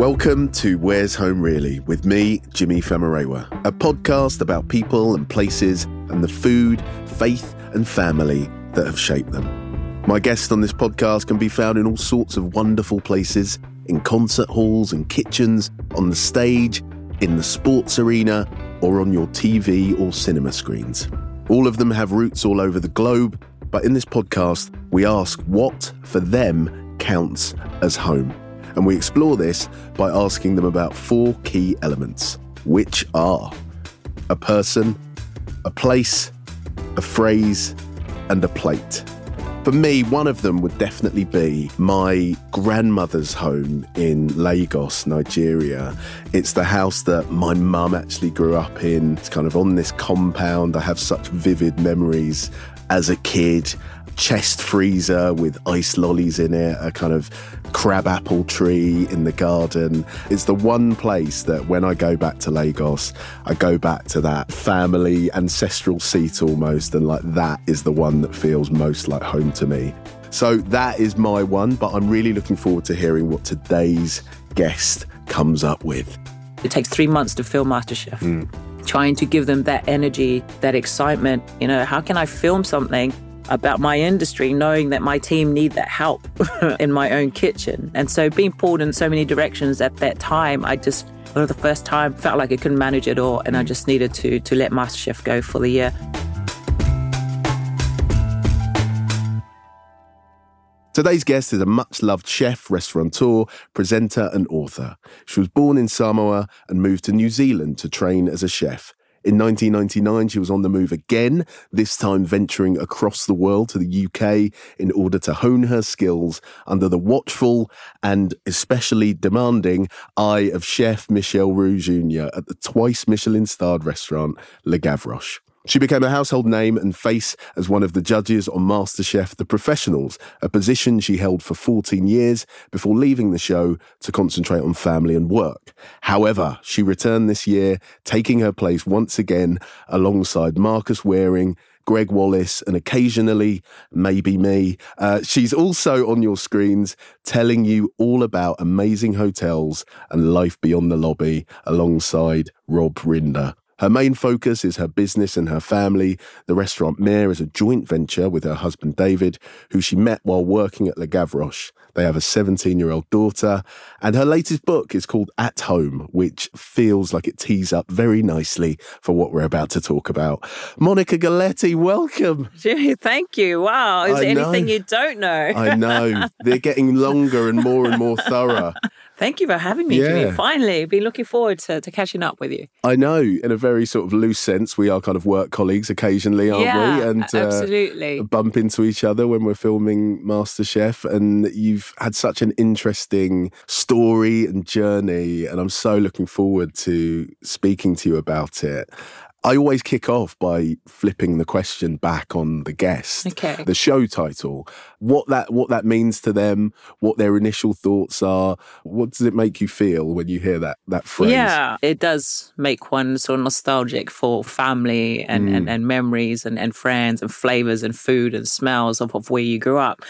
Welcome to Where's Home Really with me, Jimi Famurewa, a podcast about people and places and the food, faith, and family that have shaped them. My guests on this podcast can be found in all sorts of wonderful places in concert halls and kitchens, on the stage, in the sports arena, or on your TV or cinema screens. All of them have roots all over the globe, but in this podcast, we ask what, for them, counts as home. And we explore this by asking them about four key elements, which are a person, a place, a phrase, and a plate. For me, one of them would definitely be my grandmother's home in Lagos, Nigeria. It's the house that my mum actually grew up in. It's kind of on this compound. I have such vivid memories as a kid chest freezer with ice lollies in it, a kind of crab apple tree in the garden. It's the one place that when I go back to Lagos, I go back to that family ancestral seat almost, and like that is the one that feels most like home to me. So that is my one, but I'm really looking forward to hearing what today's guest comes up with. It takes three months to film MasterChef. Mm. Trying to give them that energy, that excitement. You know, how can I film something about my industry, knowing that my team need that help in my own kitchen. And so being pulled in so many directions at that time, I just for the first time felt like I couldn't manage it all and I just needed to to let MasterChef go for the year. Today's guest is a much loved chef, restaurateur, presenter, and author. She was born in Samoa and moved to New Zealand to train as a chef. In 1999, she was on the move again, this time venturing across the world to the UK in order to hone her skills under the watchful and especially demanding eye of chef Michel Roux Jr. at the twice Michelin starred restaurant Le Gavroche. She became a household name and face as one of the judges on MasterChef The Professionals, a position she held for 14 years before leaving the show to concentrate on family and work. However, she returned this year, taking her place once again alongside Marcus Wareing, Gregg Wallace, and occasionally maybe me. Uh, she's also on your screens telling you all about amazing hotels and life beyond the lobby alongside Rob Rinder. Her main focus is her business and her family. The restaurant Mere is a joint venture with her husband David, who she met while working at Le Gavroche. They have a 17 year old daughter, and her latest book is called At Home, which feels like it tees up very nicely for what we're about to talk about. Monica Galetti, welcome. Thank you. Wow. Is there anything you don't know? I know. They're getting longer and more and more thorough. Thank you for having me, yeah. Jimi. Finally, been looking forward to, to catching up with you. I know, in a very sort of loose sense, we are kind of work colleagues occasionally, aren't yeah, we? And uh, absolutely uh, bump into each other when we're filming MasterChef. And you've had such an interesting story and journey, and I'm so looking forward to speaking to you about it. I always kick off by flipping the question back on the guest. Okay. The show title, what that what that means to them, what their initial thoughts are. What does it make you feel when you hear that that phrase? Yeah, it does make one sort of nostalgic for family and, mm. and, and, memories and, and friends and flavors and food and smells of, of where you grew up.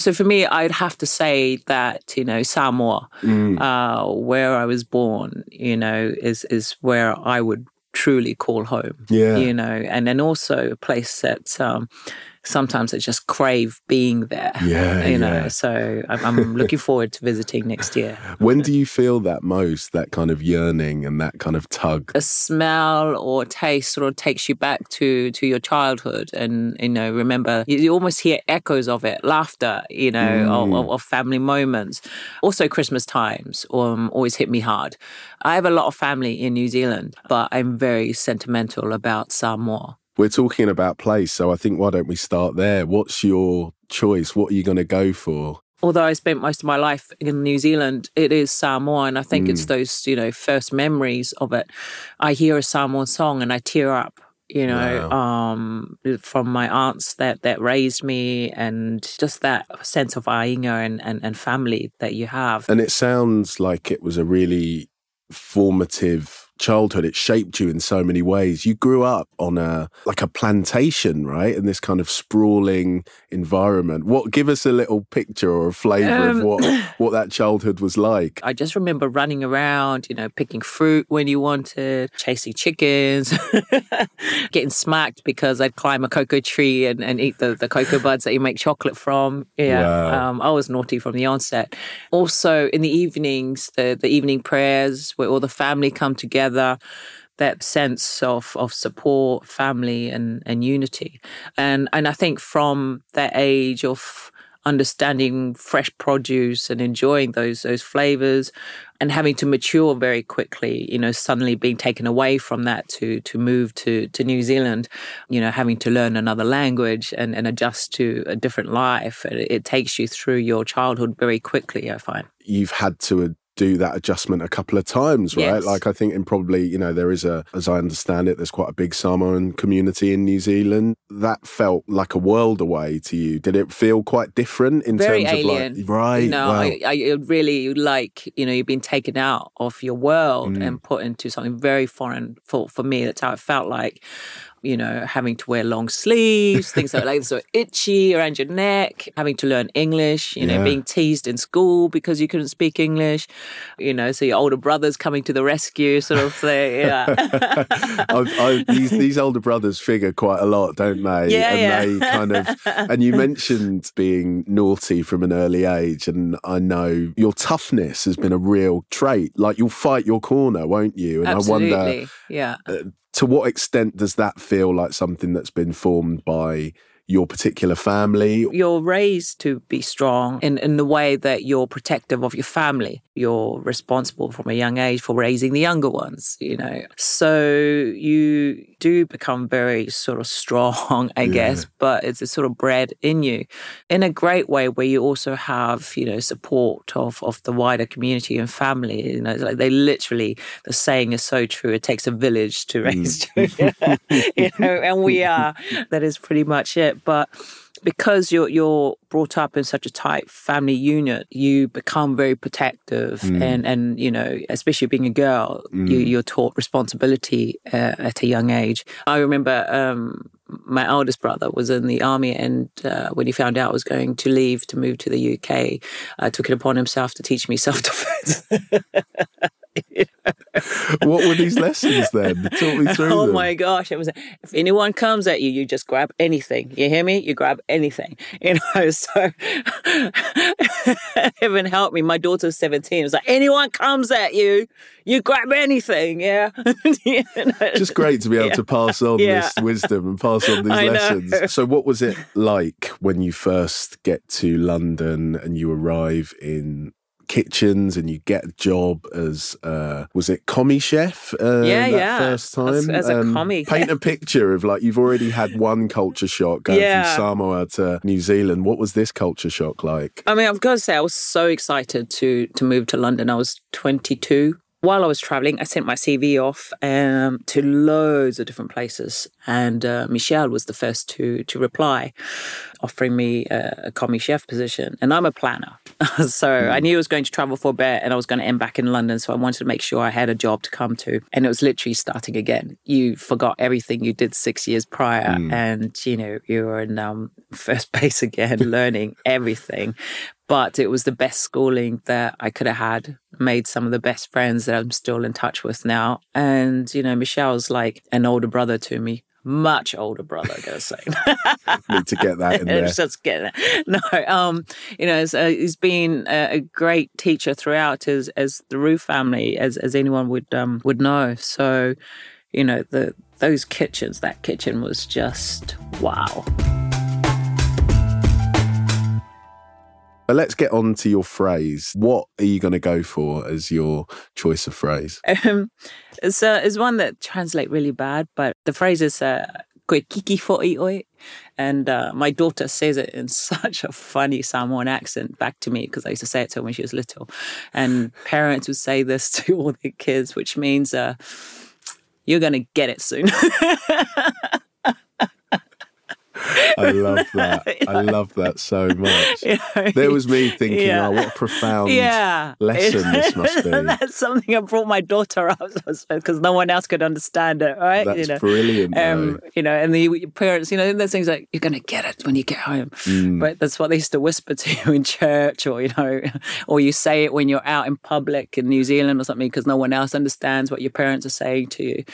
So for me, I'd have to say that you know Samoa, mm. uh, where I was born, you know, is is where I would truly call home. Yeah. You know, and then also a place that um, sometimes I just crave being there. Yeah. You know, so I'm, I'm looking forward to visiting next year. When do you feel that most, that kind of yearning and that kind of tug? A smell or taste sort of takes you back to, to your childhood. And, you know, remember, you, you almost hear echoes of it, laughter, you know, mm. of, of, family moments. Also, Christmas times um, always hit me hard. I have a lot of family in New Zealand, but I'm very sentimental about Samoa we're talking about place, so I think why don't we start there? What's your choice? What are you going to go for? Although I spent most of my life in New Zealand, it is Samoa, and I think mm. it's those you know first memories of it. I hear a Samoan song and I tear up you know, wow. um, from my aunts that that raised me, and just that sense of aiga and, and and family that you have. And it sounds like it was a really formative childhood it shaped you in so many ways. You grew up on a like a plantation right? In this kind of sprawling environment. What give us a little picture or a flavor um, of what what that childhood was like. I just remember running around you know picking fruit when you wanted chasing chickens getting smacked because i'd climb a cocoa tree and, and eat the, the cocoa buds that you make chocolate from. Yeah wow. um, i was naughty from the onset. Also in the evenings the, the evening prayers where all the family come together together that sense of of support, family, and and unity, and and I think from that age of understanding fresh produce and enjoying those those flavors and having to mature very quickly you know suddenly being taken away from that to to move to to New Zealand you know having to learn another language and, and adjust to a different life it, it takes you through your childhood very quickly I find. You've had to do that adjustment a couple of times, right? Yes. Like I think in probably, you know, there is a, as I understand it, there's quite a big Samoan community in New Zealand. That felt like a world away to you. Did it feel quite different in Very terms alien. of like, right? You know, I, I really like, you know, you've been taken out of your world mm. and put into something very foreign for, for me. That's how it felt like you know, having to wear long sleeves, things like that, so itchy around your neck, having to learn English, you know, being teased in school because you couldn't speak English, you know, so your older brothers coming to the rescue, sort of thing. Yeah. I, I, these, these older brothers figure quite a lot, don't they? Yeah, and yeah. they kind of, and you mentioned being naughty from an early age, and I know your toughness has been a real trait. Like you'll fight your corner, won't you? And Absolutely. I wonder, yeah. Uh, to what extent does that feel like something that's been formed by your particular family? You're raised to be strong in, in the way that you're protective of your family. You're responsible from a young age for raising the younger ones, you know. So you do become very sort of strong, I yeah. guess, but it's, a sort of bred in you in a great way where you also have, you know, support of, of the wider community and family. You know, it's like they literally, the saying is so true, it takes a village to raise mm. children, you know, and we are. That is pretty much it but because you're you're brought up in such a tight family unit, you become very protective, mm. and and you know, especially being a girl, mm. you, you're taught responsibility uh, at a young age. I remember um, my eldest brother was in the army, and uh, when he found out I was going to leave to move to the UK, uh, took it upon himself to teach me self defense. what were these lessons then? Talk me through. Oh them. my gosh! It was if anyone comes at you, you just grab anything. You hear me? You grab anything. You know. So heaven help me. My daughter's seventeen. It was like anyone comes at you, you grab anything. Yeah. you know? Just great to be able yeah. to pass on yeah. this wisdom and pass on these I lessons. Know. So, what was it like when you first get to London and you arrive in kitchens and you get a job as uh, was it commis chef uh, yeah yeah. first time? as, as a um, commis paint a picture of like you've already had one culture shock going yeah. from Samoa to New Zealand. What was this culture shock like? I mean I've got to say I was so excited to to move to London. I was 22 while I was traveling, I sent my CV off um, to loads of different places, and uh, Michel was the first to to reply, offering me a, a commis chef position. And I'm a planner, so mm. I knew I was going to travel for a bit, and I was going to end back in London. So I wanted to make sure I had a job to come to, and it was literally starting again. You forgot everything you did six years prior, mm. and you know you were in um, first base again, learning everything but it was the best schooling that I could have had. Made some of the best friends that I'm still in touch with now. And, you know, Michel's like an older brother to me. Much older brother, I gotta say. Need to get that in there. Just get it. No, um, you know, uh, he's been a, a, great teacher throughout as as the Roux family, as as anyone would um would know. So, you know, the those kitchens, that kitchen was just wow. But let's get on to your phrase. What are you going to go for as your choice of phrase? Um, it's, uh, it's one that translates really bad, but the phrase is uh, koe kiki fo'i oi. And uh, my daughter says it in such a funny Samoan accent back to me because I used to say it to her when she was little. And parents would say this to all their kids, which means uh, you're going to get it soon. I love that. I love that so much. You know, there was me thinking, yeah. oh, what a profound yeah. lesson this must be. And that's something I brought my daughter up because no one else could understand it, right? That's you know? brilliant. Um, you know, and the parents, you know, there's things like you're going to get it when you get home, mm. but that's what they used to whisper to you in church, or you know, or you say it when you're out in public in New Zealand or something because no one else understands what your parents are saying to you.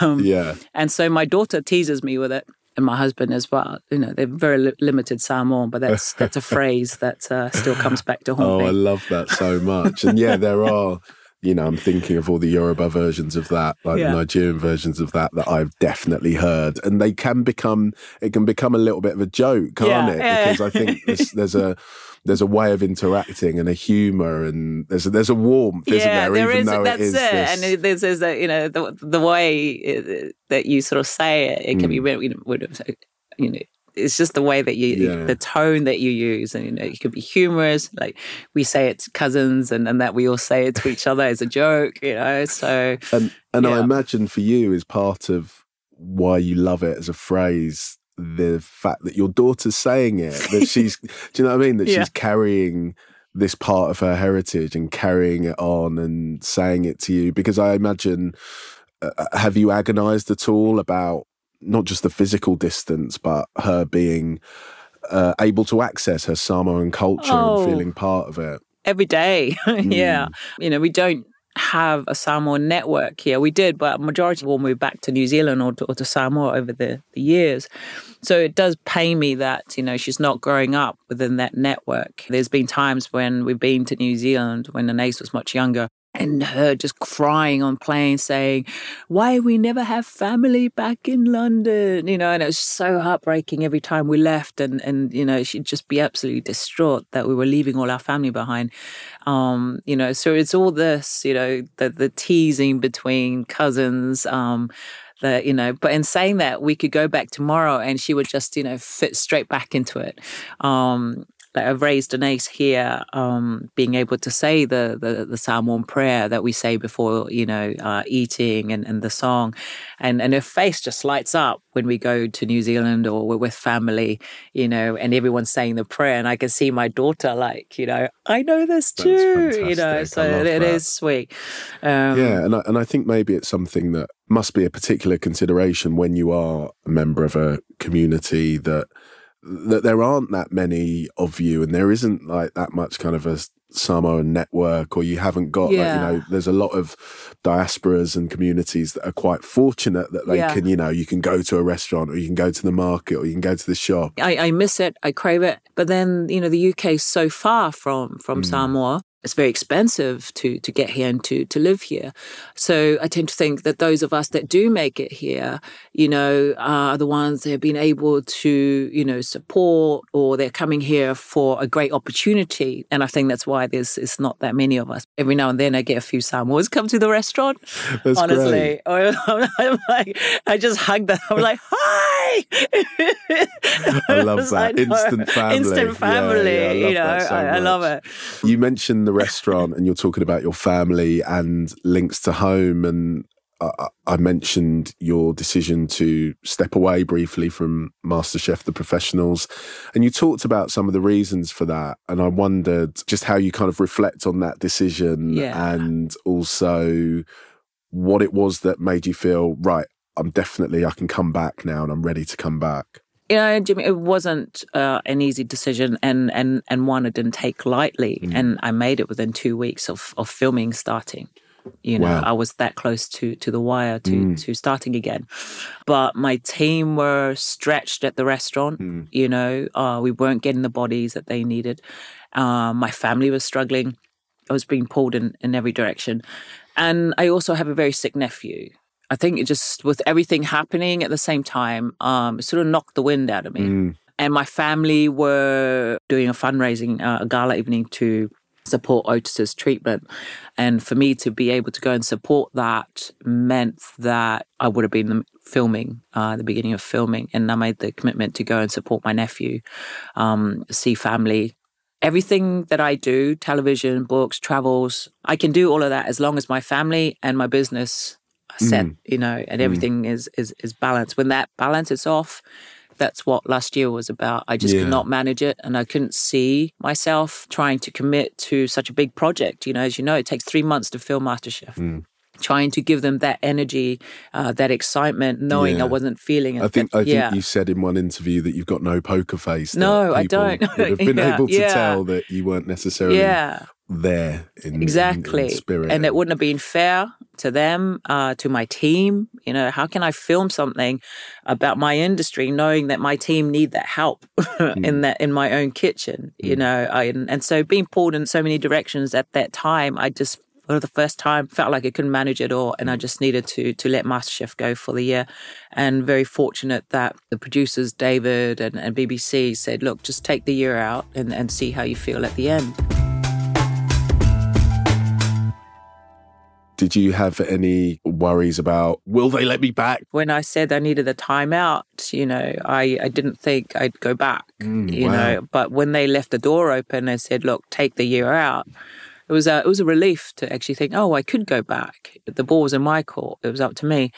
Um, yeah, and so my daughter teases me with it and my husband as well. You know, they're very li- limited Samoan, but that's that's a phrase that uh, still comes back to haunt oh, me. I love that so much. And yeah, there are. You know, I'm thinking of all the Yoruba versions of that, like yeah. the Nigerian versions of that that I've definitely heard, and they can become it can become a little bit of a joke, can't yeah, it? Because I think there's, there's a there's a way of interacting and a humor and there's a, there's a warmth, isn't yeah, there? Even is, though that's it is it. This... And there's, there's a, you know the the way that you sort of say it, it can mm. be you know it's just the way that you yeah. the tone that you use and you know you could be humorous like we say it to cousins and, and that we all say it to each other as a joke you know so and and yeah. i imagine for you is part of why you love it as a phrase the fact that your daughter's saying it, that she's, do you know what I mean? That yeah. she's carrying this part of her heritage and carrying it on and saying it to you. Because I imagine, uh, uh have you agonized at all about not just the physical distance, but her being uh, able to access her Samoan culture oh, and feeling part of it? Every day. yeah. Mm. You know, we don't have a Samoan network here. We did, but a majority will move back to New Zealand or to, or to Samoa over the, the years. So it does pain me that, you know, she's not growing up within that network. There's been times when we've been to New Zealand when Anais was much younger and her just crying on plane saying, Why we never have family back in London? You know, and it was so heartbreaking every time we left and and you know, she'd just be absolutely distraught that we were leaving all our family behind. Um, you know, so it's all this, you know, the the teasing between cousins, um, the, you know, but in saying that, we could go back tomorrow and she would just, you know, fit straight back into it. Um, like I've raised Anais here, um, being able to say the, the, the Samoan prayer that we say before, you know, uh, eating and, and the song. And, and her face just lights up when we go to New Zealand or we're with family, you know, and everyone's saying the prayer. And I can see my daughter like, you know, I know this too, you know, so it that. is sweet. Um, yeah. And I, and I think maybe it's something that must be a particular consideration when you are a member of a community that that there aren't that many of you and there isn't like that much kind of a Samoan network or you haven't got yeah. like, you know there's a lot of diasporas and communities that are quite fortunate that they yeah. can you know you can go to a restaurant or you can go to the market or you can go to the shop I, I miss it I crave it but then you know the UK is so far from from mm. Samoa it's very expensive to to get here and to to live here. So I tend to think that those of us that do make it here, you know, are the ones that have been able to, you know, support or they're coming here for a great opportunity. And I think that's why there's it's not that many of us. Every now and then I get a few Samoans come to the restaurant. That's honestly. I'm like I just hug them. I'm like, hi. I love that. Instant family. Instant family. Yeah, yeah, I you know, so I, I love it. You mentioned the the restaurant and you're talking about your family and links to home and I, I mentioned your decision to step away briefly from MasterChef The Professionals, and you talked about some of the reasons for that. And I wondered just how you kind of reflect on that decision yeah. and also what it was that made you feel, right, I'm definitely, I can come back now and I'm ready to come back Yeah, Jimi, it wasn't uh, an easy decision, and and and one I didn't take lightly. Mm. And I made it within two weeks of of filming starting. You know, wow. I was that close to to the wire to mm. to starting again. But my team were stretched at the restaurant. Mm. You know, uh, we weren't getting the bodies that they needed. Uh, my family was struggling. I was being pulled in in every direction, and I also have a very sick nephew I think it just with everything happening at the same time, um, it sort of knocked the wind out of me. Mm. And my family were doing a fundraising, uh, a gala evening to support Otis's treatment. And for me to be able to go and support that meant that I would have been filming, uh, the beginning of filming. And I made the commitment to go and support my nephew, um, see family. Everything that I do, television, books, travels, I can do all of that as long as my family and my business set, mm. you know, and mm. everything mm. is is is balanced. When that balance is off, that's what last year was about. I just Yeah. could not manage it and I couldn't see myself trying to commit to such a big project. You know, as you know, it takes three months to film MasterChef. Mm. Trying to give them that energy, uh, that excitement, knowing Yeah. I wasn't feeling it. I think I think yeah. you said in one interview that you've got no poker face. No, I don't. Would have been Yeah, able to tell that you weren't necessarily yeah. There in in- exactly. in spirit. and it wouldn't have been fair to them uh, to my team. You know how can i film something about my industry knowing that my team need that help in mm. that in my own kitchen you mm. know? I, and, and so being pulled in so many directions at that time i just for the first time felt like i couldn't manage it all and i mm. just needed to to let masterchef go for the year. And very fortunate that the producers david and, and bbc said look just take the year out and, and see how you feel at the end Did you have any worries about will they let me back? when I said I needed a timeout, you know, I, I didn't think I'd go back, Mm, you wow. know. But when they left the door open and said, "Look, take the year out," it was a it was a relief to actually think, "Oh, I could go back." The ball was in my court; it was up to me.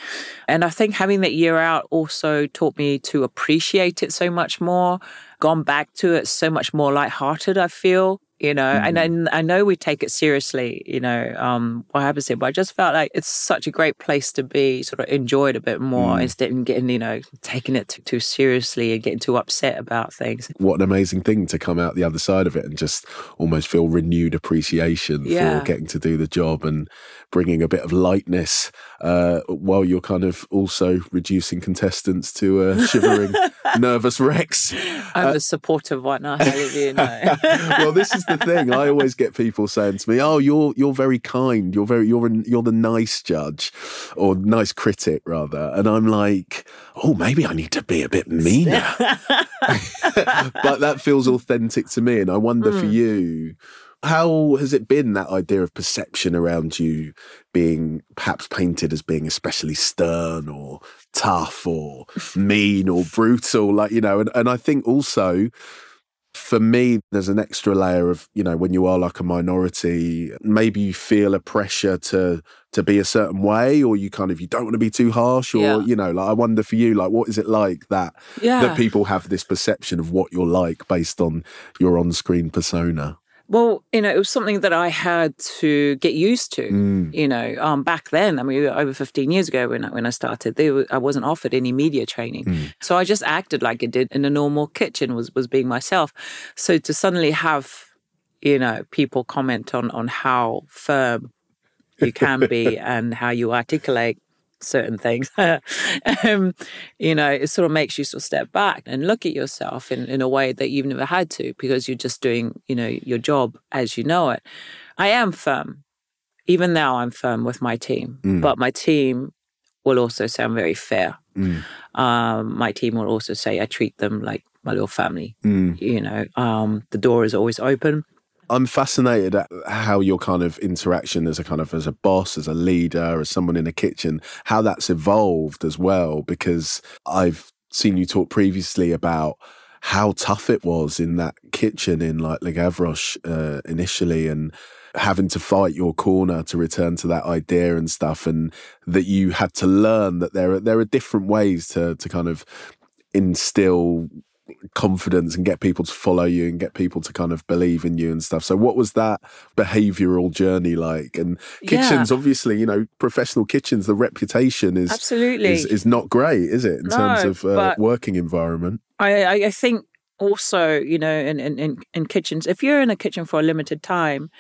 And I think having that year out also taught me to appreciate it so much more. Gone back to it so much more lighthearted. I feel. You know, and Mm-hmm. I, I know we take it seriously, you know, um, what happens here, but I just felt like it's such a great place to be, sort of enjoyed a bit more Mm. instead of getting, you know, taking it too, too seriously and getting too upset about things. What an amazing thing to come out the other side of it and just almost feel renewed appreciation Yeah. for getting to do the job and bringing a bit of lightness uh, while you're kind of also reducing contestants to uh, shivering, nervous wrecks. I'm the supportive one, I believe you know. well, this is the thing. I always get people saying to me, "Oh, you're you're very kind. You're very you're you're the nice judge, or nice critic rather." And I'm like, "Oh, maybe I need to be a bit meaner." but that feels authentic to me, and I wonder for you. How has it been that idea of perception around you being perhaps painted as being especially stern or tough or mean or brutal? Like, you know, and, and I think also for me, there's an extra layer of, you know, when you are like a minority, maybe you feel a pressure to to be a certain way, or you kind of you don't want to be too harsh, or Yeah. you know, like I wonder for you, like what is it like that yeah. that people have this perception of what you're like based on your on-screen persona? Well, you know, it was something that I had to get used to. Mm. You know, um, back then, I mean, over 15 years ago when I, when I started, there was, I wasn't offered any media training, Mm. so I just acted like I did in a normal kitchen, was was being myself. So to suddenly have, you know, people comment on on how firm you can be and how you articulate certain things, um, you know, it sort of makes you sort of step back and look at yourself in, in a way that you've never had to because you're just doing, you know, your job as you know it. I am firm. Even now, I'm firm with my team, Mm. but my team will also say I'm very fair. Mm. Um, my team will also say I treat them like my little family. Mm. You know, um, the door is always open. I'm fascinated at how your kind of interaction as a kind of as a boss, as a leader, as someone in a kitchen, how that's evolved as well. Because I've seen you talk previously about how tough it was in that kitchen in like Le Gavroche uh, initially, and having to fight your corner to return to that idea and stuff, and that you had to learn that there are there are different ways to to kind of instill confidence and get people to follow you and get people to kind of believe in you and stuff. So what was that behavioral journey like? And kitchens, obviously, you know, professional kitchens, the reputation is Absolutely. is, is not great, is it, in terms of uh, working environment? I, I, I think also, you know, in, in, in, in kitchens, if you're in a kitchen for a limited time,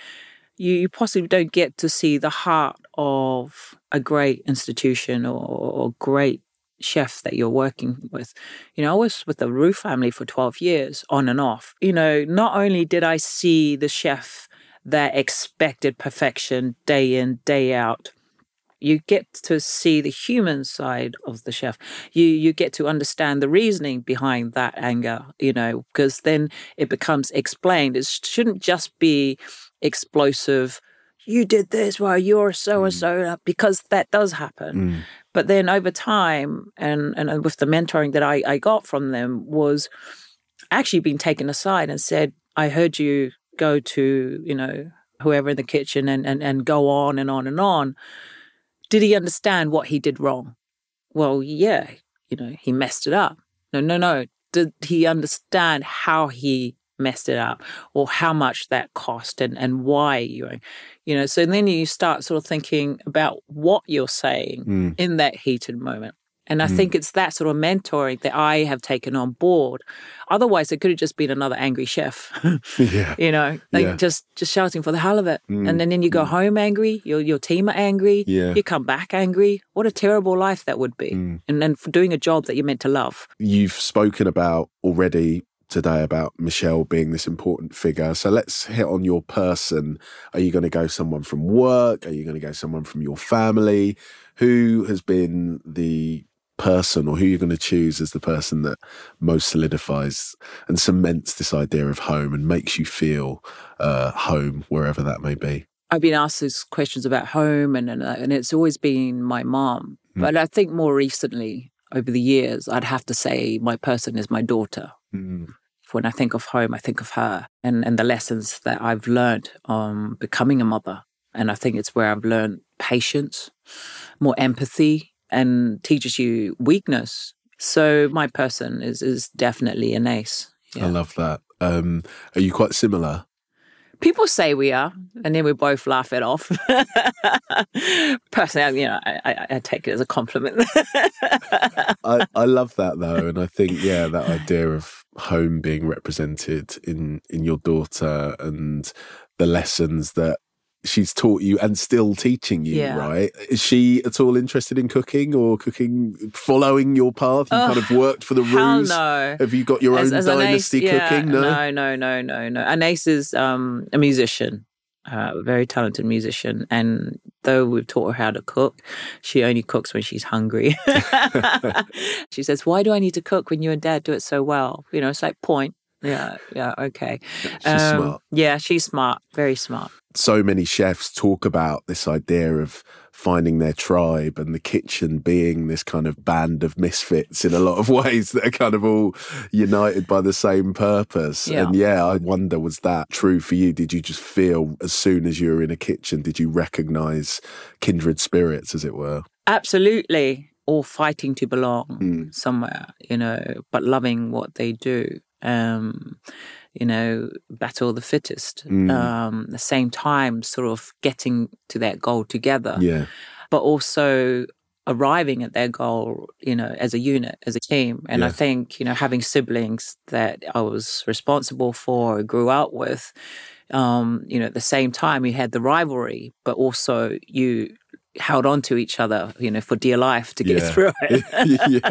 you, you possibly don't get to see the heart of a great institution or, or great chef that you're working with. You know, I was with the Roux family for 12 years on and off. You know, not only did I see the chef that expected perfection day in, day out, you get to see the human side of the chef. You you get to understand the reasoning behind that anger, you know, because then it becomes explained. It shouldn't just be explosive. You did this while you're so and so, because that does happen. Mm. But then over time, and and with the mentoring that I, I got from them, was actually being taken aside and said, "I heard you go to you know whoever in the kitchen and and and go on and on and on." Did he understand what he did wrong? Well, yeah, you know, he messed it up. No, no, no. Did he understand how he messed it up or how much that cost and, and why you you know so then you start sort of thinking about what you're saying Mm. in that heated moment and I Mm. think it's that sort of mentoring that I have taken on board. Otherwise, it could have just been another angry chef, yeah. you know, like Yeah. just just shouting for the hell of it. Mm. And then, then you go home angry. Your your team are angry. Yeah. You come back angry. What a terrible life that would be. Mm. And then for doing a job that you're meant to love. You've spoken about already today about Michel being this important figure. So let's hit on your person. Are you going to go someone from work? Are you going to go someone from your family? Who has been the person or who you're going to choose as the person that most solidifies and cements this idea of home and makes you feel uh, home wherever that may be? I've been asked these questions about home, and and, and it's always been my mom. Mm. But I think more recently, over the years, I'd have to say my person is my daughter. When I think of home, I think of her and, and the lessons that I've learned on becoming a mother. And I think it's where I've learned patience, more empathy, and teaches you weakness. So my person is is definitely Anais. I love that. Um, are you quite similar? People say we are, and then we both laugh it off. Personally, you know, I, I, I take it as a compliment. I, I love that though, and I think yeah, that idea of home being represented in in your daughter and the lessons that she's taught you and still teaching you, Yeah. right? Is she at all interested in cooking or cooking, following your path? You kind of worked for the ruse. no. Have you got your own Anais, dynasty yeah, cooking? No. no, no, no, no, no. Anais is um, a musician, uh, a very talented musician. And though we've taught her how to cook, she only cooks when she's hungry. she says, "Why do I need to cook when you and Dad do it so well?" You know, it's like point. Yeah, yeah, okay. She's Um, smart. Yeah, she's smart, very smart. so many chefs talk about this idea of finding their tribe and the kitchen being this kind of band of misfits in a lot of ways that are kind of all united by the same purpose. Yeah. And yeah, I wonder, was that true for you? Did you just feel as soon as you were in a kitchen, did you recognize kindred spirits, as it were? Absolutely. All fighting to belong Mm. somewhere, you know, but loving what they do. Um, you know, battle the fittest. Mm. Um, the same time, sort of getting to that goal together, Yeah. but also arriving at their goal, you know, as a unit, as a team. And I think, you know, having siblings that I was responsible for, grew up with, um, you know, at the same time, you had the rivalry, but also you held on to each other, you know, for dear life to get Yeah. through it.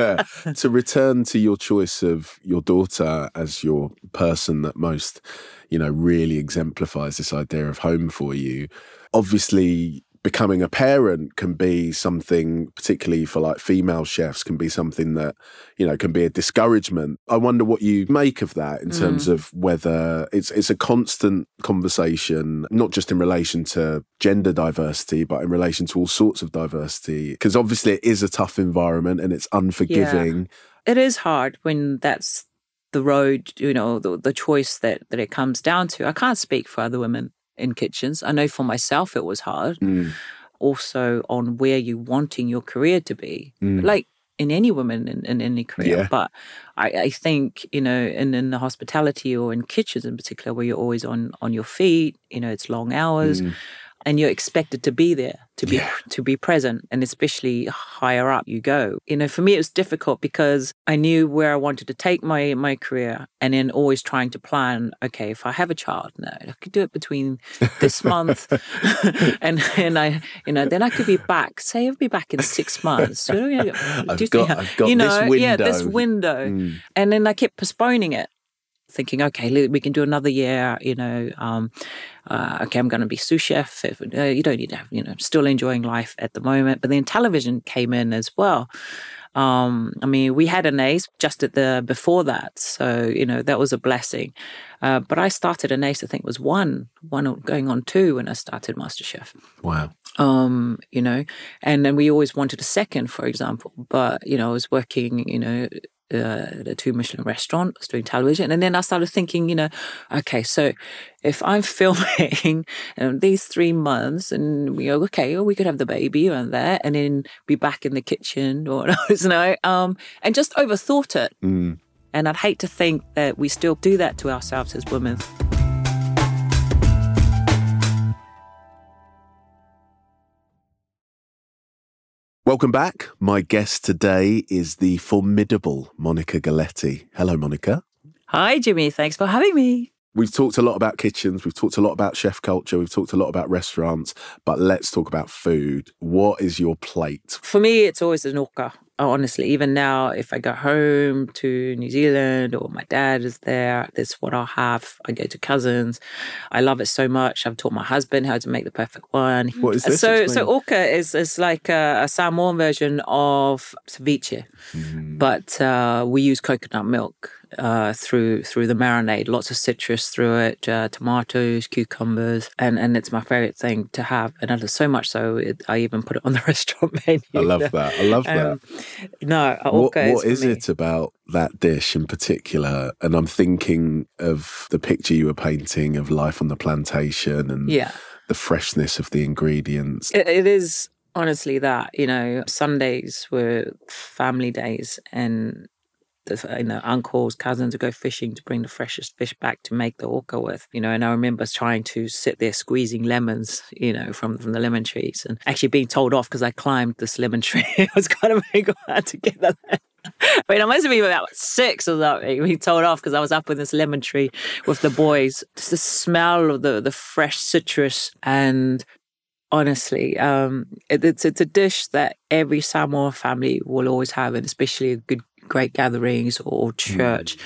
yeah. To return to your choice of your daughter as your person that most, you know, really exemplifies this idea of home for you. Obviously, becoming a parent can be something, particularly for like female chefs, can be something that, you know, can be a discouragement. I wonder what you make of that in terms mm. of whether it's it's a constant conversation, not just in relation to gender diversity, but in relation to all sorts of diversity. Because obviously it is a tough environment and it's unforgiving. it is hard when that's the road, you know, the, the choice that, that it comes down to. I can't speak for other women in kitchens. I know for myself it was hard. Mm, Also on where you wanting your career to be. mm. Like in any woman in, in any career. Yeah. But I, I think, you know, in, in the hospitality or in kitchens in particular where you're always on on your feet, you know, it's long hours Mm. And you're expected to be there, to be Yeah. to be present, and especially higher up you go. You know, for me it was difficult because I knew where I wanted to take my my career, and then always trying to plan. Okay, if I have a child, no, I could do it between this month, and and I, you know, then I could be back. Say I'll be back in six months. You know, I've got- I've got you this know, yeah, this window. window, Mm. and then I kept postponing it thinking, okay, we can do another year. You know, um, uh, okay, I'm going to be sous chef. If, uh, you don't need to have, you know, still enjoying life at the moment. But then television came in as well. Um, I mean, we had Anais just at the before that, so you know that was a blessing. Uh, but I started Anais. I think was one, one going on two when I started MasterChef Wow. um, you know, and then we always wanted a second, for example. But you know, I was working, you know, uh, the two Michelin restaurant, I was doing television. And then I started thinking, you know, okay, so if I'm filming um, these three months and we go, okay, well, we could have the baby around there and then be back in the kitchen or, you know, um, and just overthought it. Mm. And I'd hate to think that we still do that to ourselves as women. Welcome back. My guest today is the formidable Monica Galetti. Hello, Monica. Hi, Jimi. Thanks for having me. We've talked a lot about kitchens, we've talked a lot about chef culture, we've talked a lot about restaurants, but let's talk about food. What is your plate? For me, it's always an oka. Honestly, even now, if I go home to New Zealand or my dad is there, that's what I'll have. I go to cousins. I love it so much. I've taught my husband how to make the perfect one. What is this? So, Explain. so oka is is like a, a Samoan version of ceviche, Mm. but uh, we use coconut milk uh, through through the marinade. Lots of citrus through it, uh, tomatoes, cucumbers, and and it's my favorite thing to have. And so much so, it, I even put it on the restaurant menu. I love that. I love that. Um, no, what what is, me. it about that dish in particular? And I'm thinking of the picture you were painting of life on the plantation and Yeah, the freshness of the ingredients. it, it is honestly that. You know, Sundays were family days, and you know uncles, cousins would go fishing to bring the freshest fish back to make the oka with. You know, and I remember trying to sit there squeezing lemons, you know, from from the lemon trees, and actually being told off because I climbed this lemon tree. it was kind of very hard to get that. I mean, I must have been about six or something. We told off because I was up in this lemon tree with the boys. Just the smell of the the fresh citrus and honestly, um, it, it's it's a dish that every Samoa family will always have, and especially a good great gatherings or hmm. church.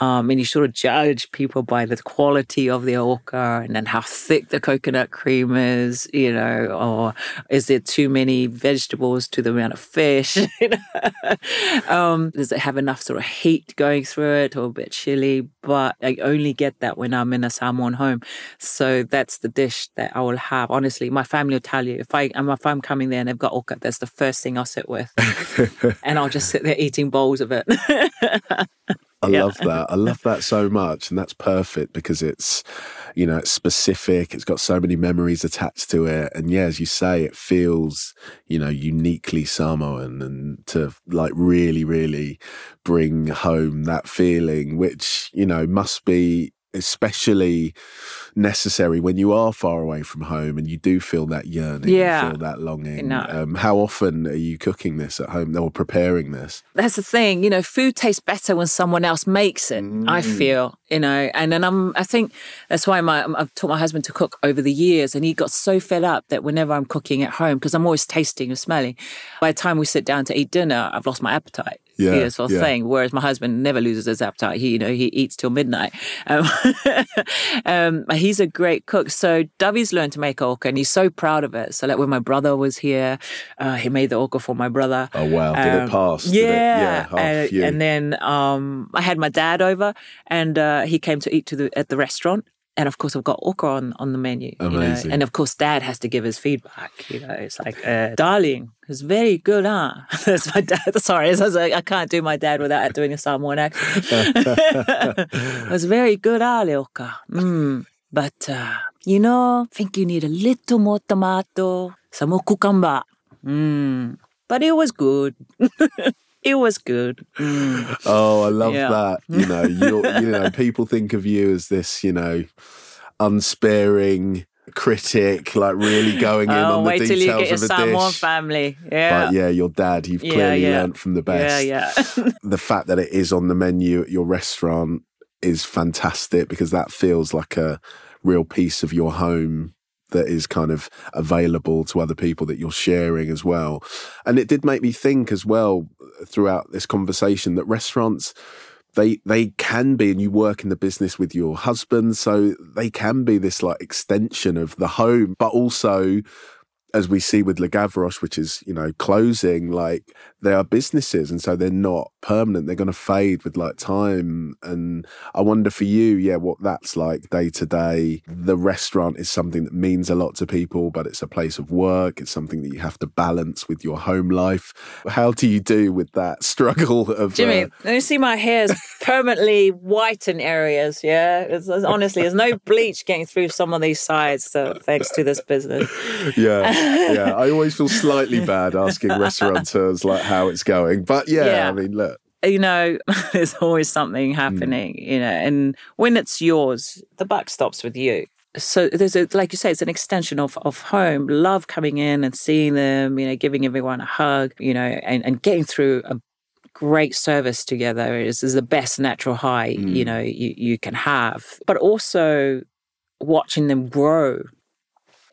Um, and you sort of judge people by the quality of the oka and then how thick the coconut cream is, you know, or is there too many vegetables to the amount of fish? you know? um, does it have enough sort of heat going through it or a bit chilly? But I only get that when I'm in a Samoan home. So that's the dish that I will have. Honestly, my family will tell you if I if I'm coming there and they've got oka, that's the first thing I'll sit with, and I'll just sit there eating bowls of it. I Yeah. love that. I love that so much. And that's perfect because it's, you know, it's specific. It's got so many memories attached to it. And yeah, as you say, it feels, you know, uniquely Samoan and to like really, really bring home that feeling, which, you know, must be especially necessary when you are far away from home and you do feel that yearning, you Yeah. feel that longing. No. Um, how often are you cooking this at home or preparing this? that's the thing, you know, food tastes better when someone else makes it. I Mm. feel, you know, and then I'm, I think that's why my I've taught my husband to cook over the years, and he got so fed up that whenever I'm cooking at home, because I'm always tasting and smelling, by the time we sit down to eat dinner, I've lost my appetite. Yeah, Yeah, sort of yeah. thing. Whereas my husband never loses his appetite. He, you know, he eats till midnight. Um, um, he's a great cook. So Dovey's learned to make oka, and he's so proud of it. So like when my brother was here, uh, he made the oka for my brother. Oh, wow. Did it Um, pass? Did it- Yeah, yeah. Oh, and, and then um, I had my dad over, and uh, he came to eat to the at the restaurant. And of course, I've got oka on, on the menu. You know? And of course, dad has to give his feedback. You know, it's like, uh, darling, it's very good, huh? That's my dad. Sorry, I, was like, I can't do my dad without doing a Samoan accent. it was very good, huh, oka? Mm. But, uh, you know, I think you need a little more tomato, some more cucumber. Mm. But it was good. It was good. Mm. Oh, I love Yeah. that. You know, you're, you know, people think of you as this, you know, unsparing critic, like really going in Oh, on the wait till you details get of Samoan dish. family. Yeah. But yeah, your dad, you've clearly yeah. learnt from the best. yeah, yeah. The fact that it is on the menu at your restaurant is fantastic because that feels like a real piece of your home that is kind of available to other people that you're sharing as well. And it did make me think as well uh, throughout this conversation that restaurants they they can be and you work in the business with your husband so they can be this like extension of the home but also as we see with Le Gavroche, which is, you know, closing, like they are businesses and so they're not permanent. They're going to fade with like time. And I wonder for you, yeah, what that's like day to day. The restaurant is something that means a lot to people, but it's a place of work. It's something that you have to balance with your home life. How do you do with that struggle of. Jimi, uh, you see my hair is permanently white in areas. Yeah. It's, it's, honestly, there's no bleach getting through some of these sides. So thanks to this business. Yeah yeah, I always feel slightly bad asking restaurateurs like how it's going. But yeah, yeah. I mean, look. You know, there's always something hmm. happening, mm. you know, and when it's yours, the buck stops with you so there's a like you say it's an extension of of home love coming in and seeing them you know giving everyone a hug you know and, and getting through a great service together is, is the best natural high mm. you know you, you can have but also watching them grow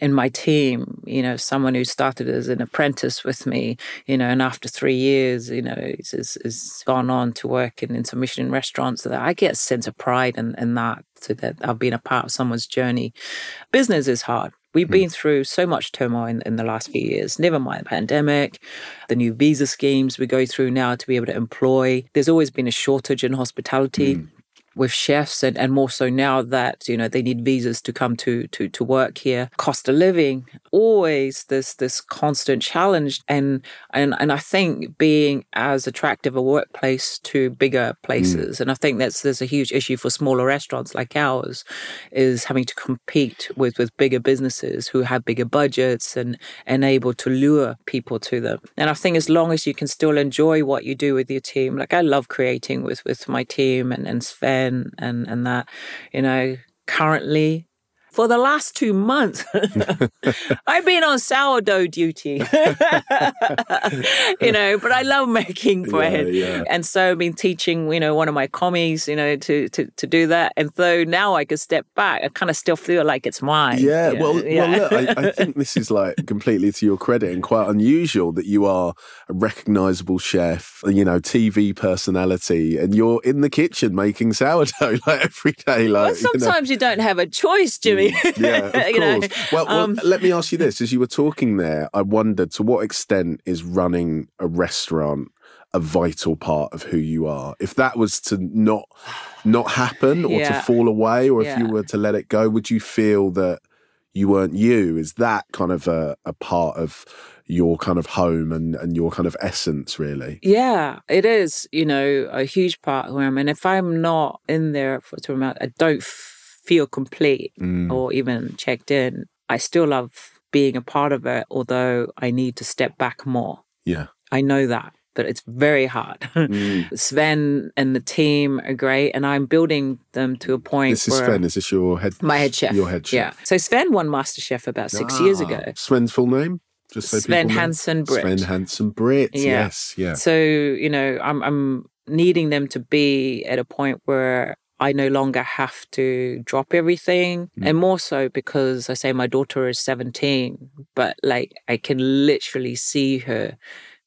in my team, you know, someone who started as an apprentice with me, you know, and after three years, you know, is, is gone on to work in, in some Michelin restaurants. So that I get a sense of pride in, in that, so that I've been a part of someone's journey. Business is hard. We've hmm. been through so much turmoil in, in, the last few years, never mind the pandemic, the new visa schemes we go through now to be able to employ. There's always been a shortage in hospitality. Mm with chefs and, and more so now that you know they need visas to come to to to work here. Cost of living always this this constant challenge. And and and I think being as attractive a workplace to bigger places mm. and I think that's there's a huge issue for smaller restaurants like ours is having to compete with with bigger businesses who have bigger budgets and and able to lure people to them. And I think as long as you can still enjoy what you do with your team like I love creating with with my team and and Sven and and and that you know currently for the last two months, I've been on sourdough duty. you know, but I love making bread. Yeah, yeah. And so I've been teaching, you know, one of my commies, you know, to, to, to do that. And so now I can step back. I kind of still feel like it's mine. Yeah. Well, yeah. well look, I, I think this is like completely to your credit and quite unusual that you are a recognizable chef, you know, TV personality, and you're in the kitchen making sourdough like every day. Like, well, sometimes you, know. you don't have a choice, Jimi. Yeah, of course. Know? Well, well um, let me ask you this: as you were talking there, I wondered to what extent is running a restaurant a vital part of who you are. If that was to not not happen or yeah. to fall away, or if yeah. you were to let it go, would you feel that you weren't you? Is that kind of a, a part of your kind of home and, and your kind of essence, really? Yeah, it is, you know, a huge part of who I am. And if I'm not in there for a I don't feel complete mm. or even checked in, I still love being a part of it, although I need to step back more. Yeah. I know that, but it's very hard. Mm. Sven and the team are great, and I'm building them to a point. This is Sven. Is this your head? My head chef. Your head chef. Yeah. So Sven won MasterChef about six ah, years ago. Sven's full name? Just so Sven Hansen Britt. Sven Hansen Britt. Yeah. Yes. Yeah. So you know, I'm I'm needing them to be at a point where I no longer have to drop everything. Mm. And more so because I say my daughter is 17, but like I can literally see her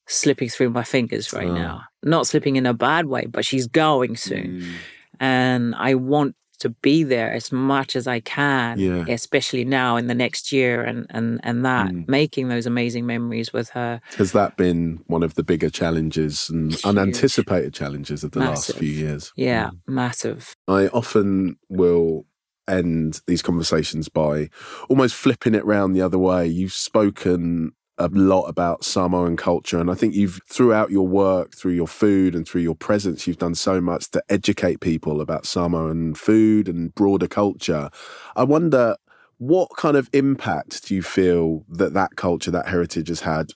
slipping through my fingers right oh. now. Not slipping in a bad way, but she's going soon. Mm. And I want to be there as much as I can, yeah. especially now in the next year and and and that mm. making those amazing memories with her. Has that been one of the bigger challenges and Huge. unanticipated challenges of the massive. last few years? Yeah, mm. massive. I often will end these conversations by almost flipping it round the other way. You've spoken a lot about Samoan culture. And I think you've, throughout your work, through your food and through your presence, you've done so much to educate people about Samoan food and broader culture. I wonder what kind of impact do you feel that that culture, that heritage has had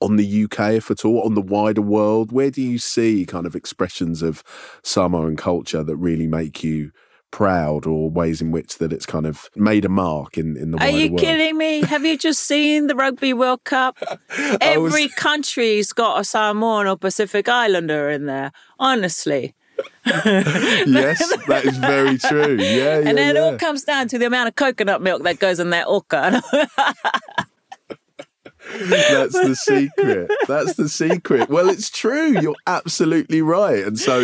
on the UK, if at all, on the wider world? Where do you see kind of expressions of Samoan culture that really make you proud or ways in which that it's kind of made a mark in, in the world Are you world. kidding me? Have you just seen the Rugby World Cup? Every was... country's got a Samoan or Pacific Islander in there, honestly. yes, that is very true. Yeah, yeah And then yeah. it all comes down to the amount of coconut milk that goes in that oka. That's the secret. That's the secret. Well, it's true. You're absolutely right. And so,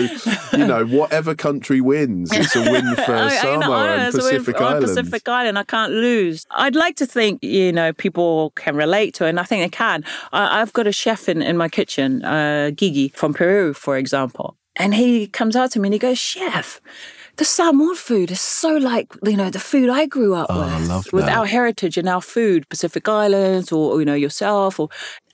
you know, whatever country wins, it's a win for I, Samoa and Pacific Islands. Pacific Island, I can't lose. I'd like to think, you know, people can relate to it, and I think they can. I, have got a chef in, in my kitchen, uh, Gigi from Peru, for example. And he comes out to me and he goes, Chef, the Samoan food is so like you know the food I grew up oh, with, with our heritage and our food, Pacific Islands, or you know yourself, or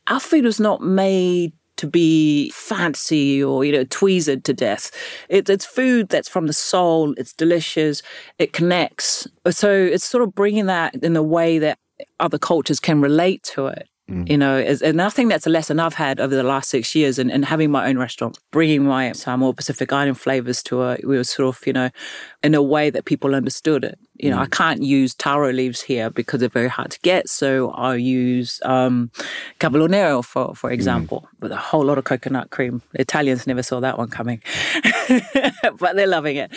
our food was not made to be fancy or you know tweezed to death. It, it's food that's from the soul. It's delicious. It connects. So it's sort of bringing that in a way that other cultures can relate to it. Mm. You know, and I think that's a lesson I've had over the last six years and, and having my own restaurant, bringing my Samoa Pacific Island flavors to a, we were sort of, you know, in a way that people understood it. You know, mm. I can't use taro leaves here because they're very hard to get. So I use um, Nero, for, for mm. example, mm. with a whole lot of coconut cream. Italians never saw that one coming, but they're loving it.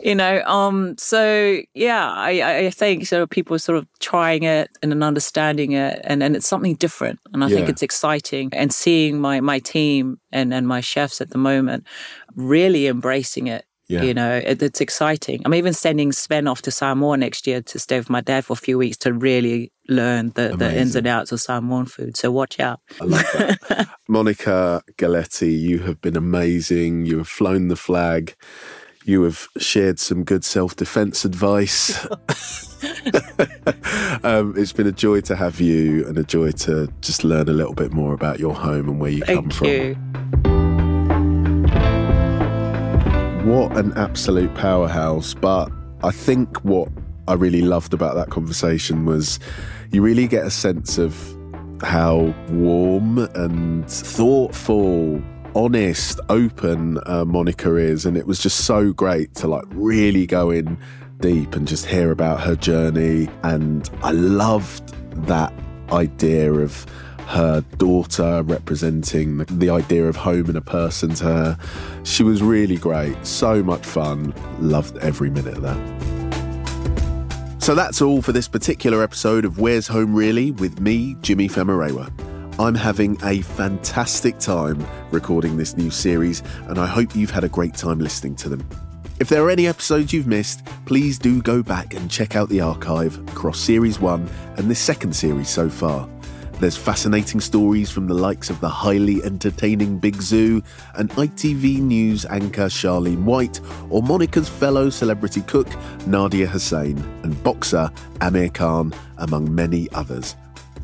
you know, um, so yeah, I, I think sort of people are sort of trying it and understanding it, and, and it's something different. And I yeah. think it's exciting. And seeing my, my team and, and my chefs at the moment really embracing it yeah. You know, it, it's exciting. I'm even sending Sven off to Samoa next year to stay with my dad for a few weeks to really learn the, the ins and outs of Samoan food. So watch out. I love that. Monica Galetti, you have been amazing. You have flown the flag. You have shared some good self defense advice. um, it's been a joy to have you and a joy to just learn a little bit more about your home and where you Thank come from. You. What an absolute powerhouse. But I think what I really loved about that conversation was you really get a sense of how warm and thoughtful honest, open uh, Monica is, and it was just so great to like really go in deep and just hear about her journey. And I loved that idea of her daughter representing the idea of home and a person to her. She was really great, so much fun. Loved every minute of that. So that's all for this particular episode of Where's Home Really with me, Jimi Famurewa. I'm having a fantastic time recording this new series, and I hope you've had a great time listening to them. If there are any episodes you've missed, please do go back and check out the archive across Series 1 and this second series so far. There's fascinating stories from the likes of the highly entertaining Big Zuu and ITV News anchor Charlene White, or Monica's fellow celebrity cook Nadiya Hussain, and boxer Amir Khan, among many others.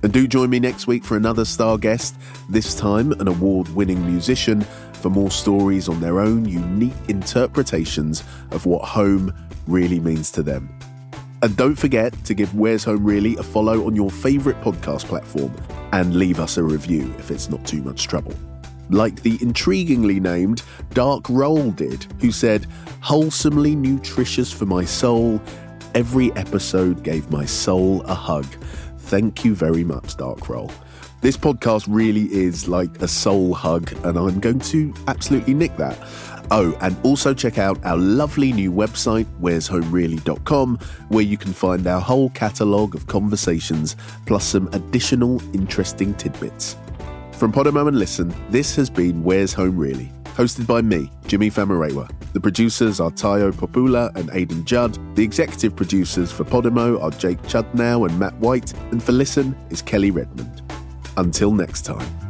And do join me next week for another star guest, this time an award winning musician, for more stories on their own unique interpretations of what home really means to them. And don't forget to give Where's Home Really a follow on your favourite podcast platform and leave us a review if it's not too much trouble. Like the intriguingly named Dark Roll did, who said, Wholesomely nutritious for my soul. Every episode gave my soul a hug. Thank you very much, Dark Roll. This podcast really is like a soul hug, and I'm going to absolutely nick that. Oh, and also check out our lovely new website, where'shomereally.com, where you can find our whole catalogue of conversations, plus some additional interesting tidbits. From Podimo and Listen, this has been Where's Home Really, hosted by me, Jimi Famurewa. The producers are Tayo Popoola and Aidan Judd. The executive producers for Podimo are Jake Chudnow and Matt White, and for Listen is Kelly Redmond. Until next time.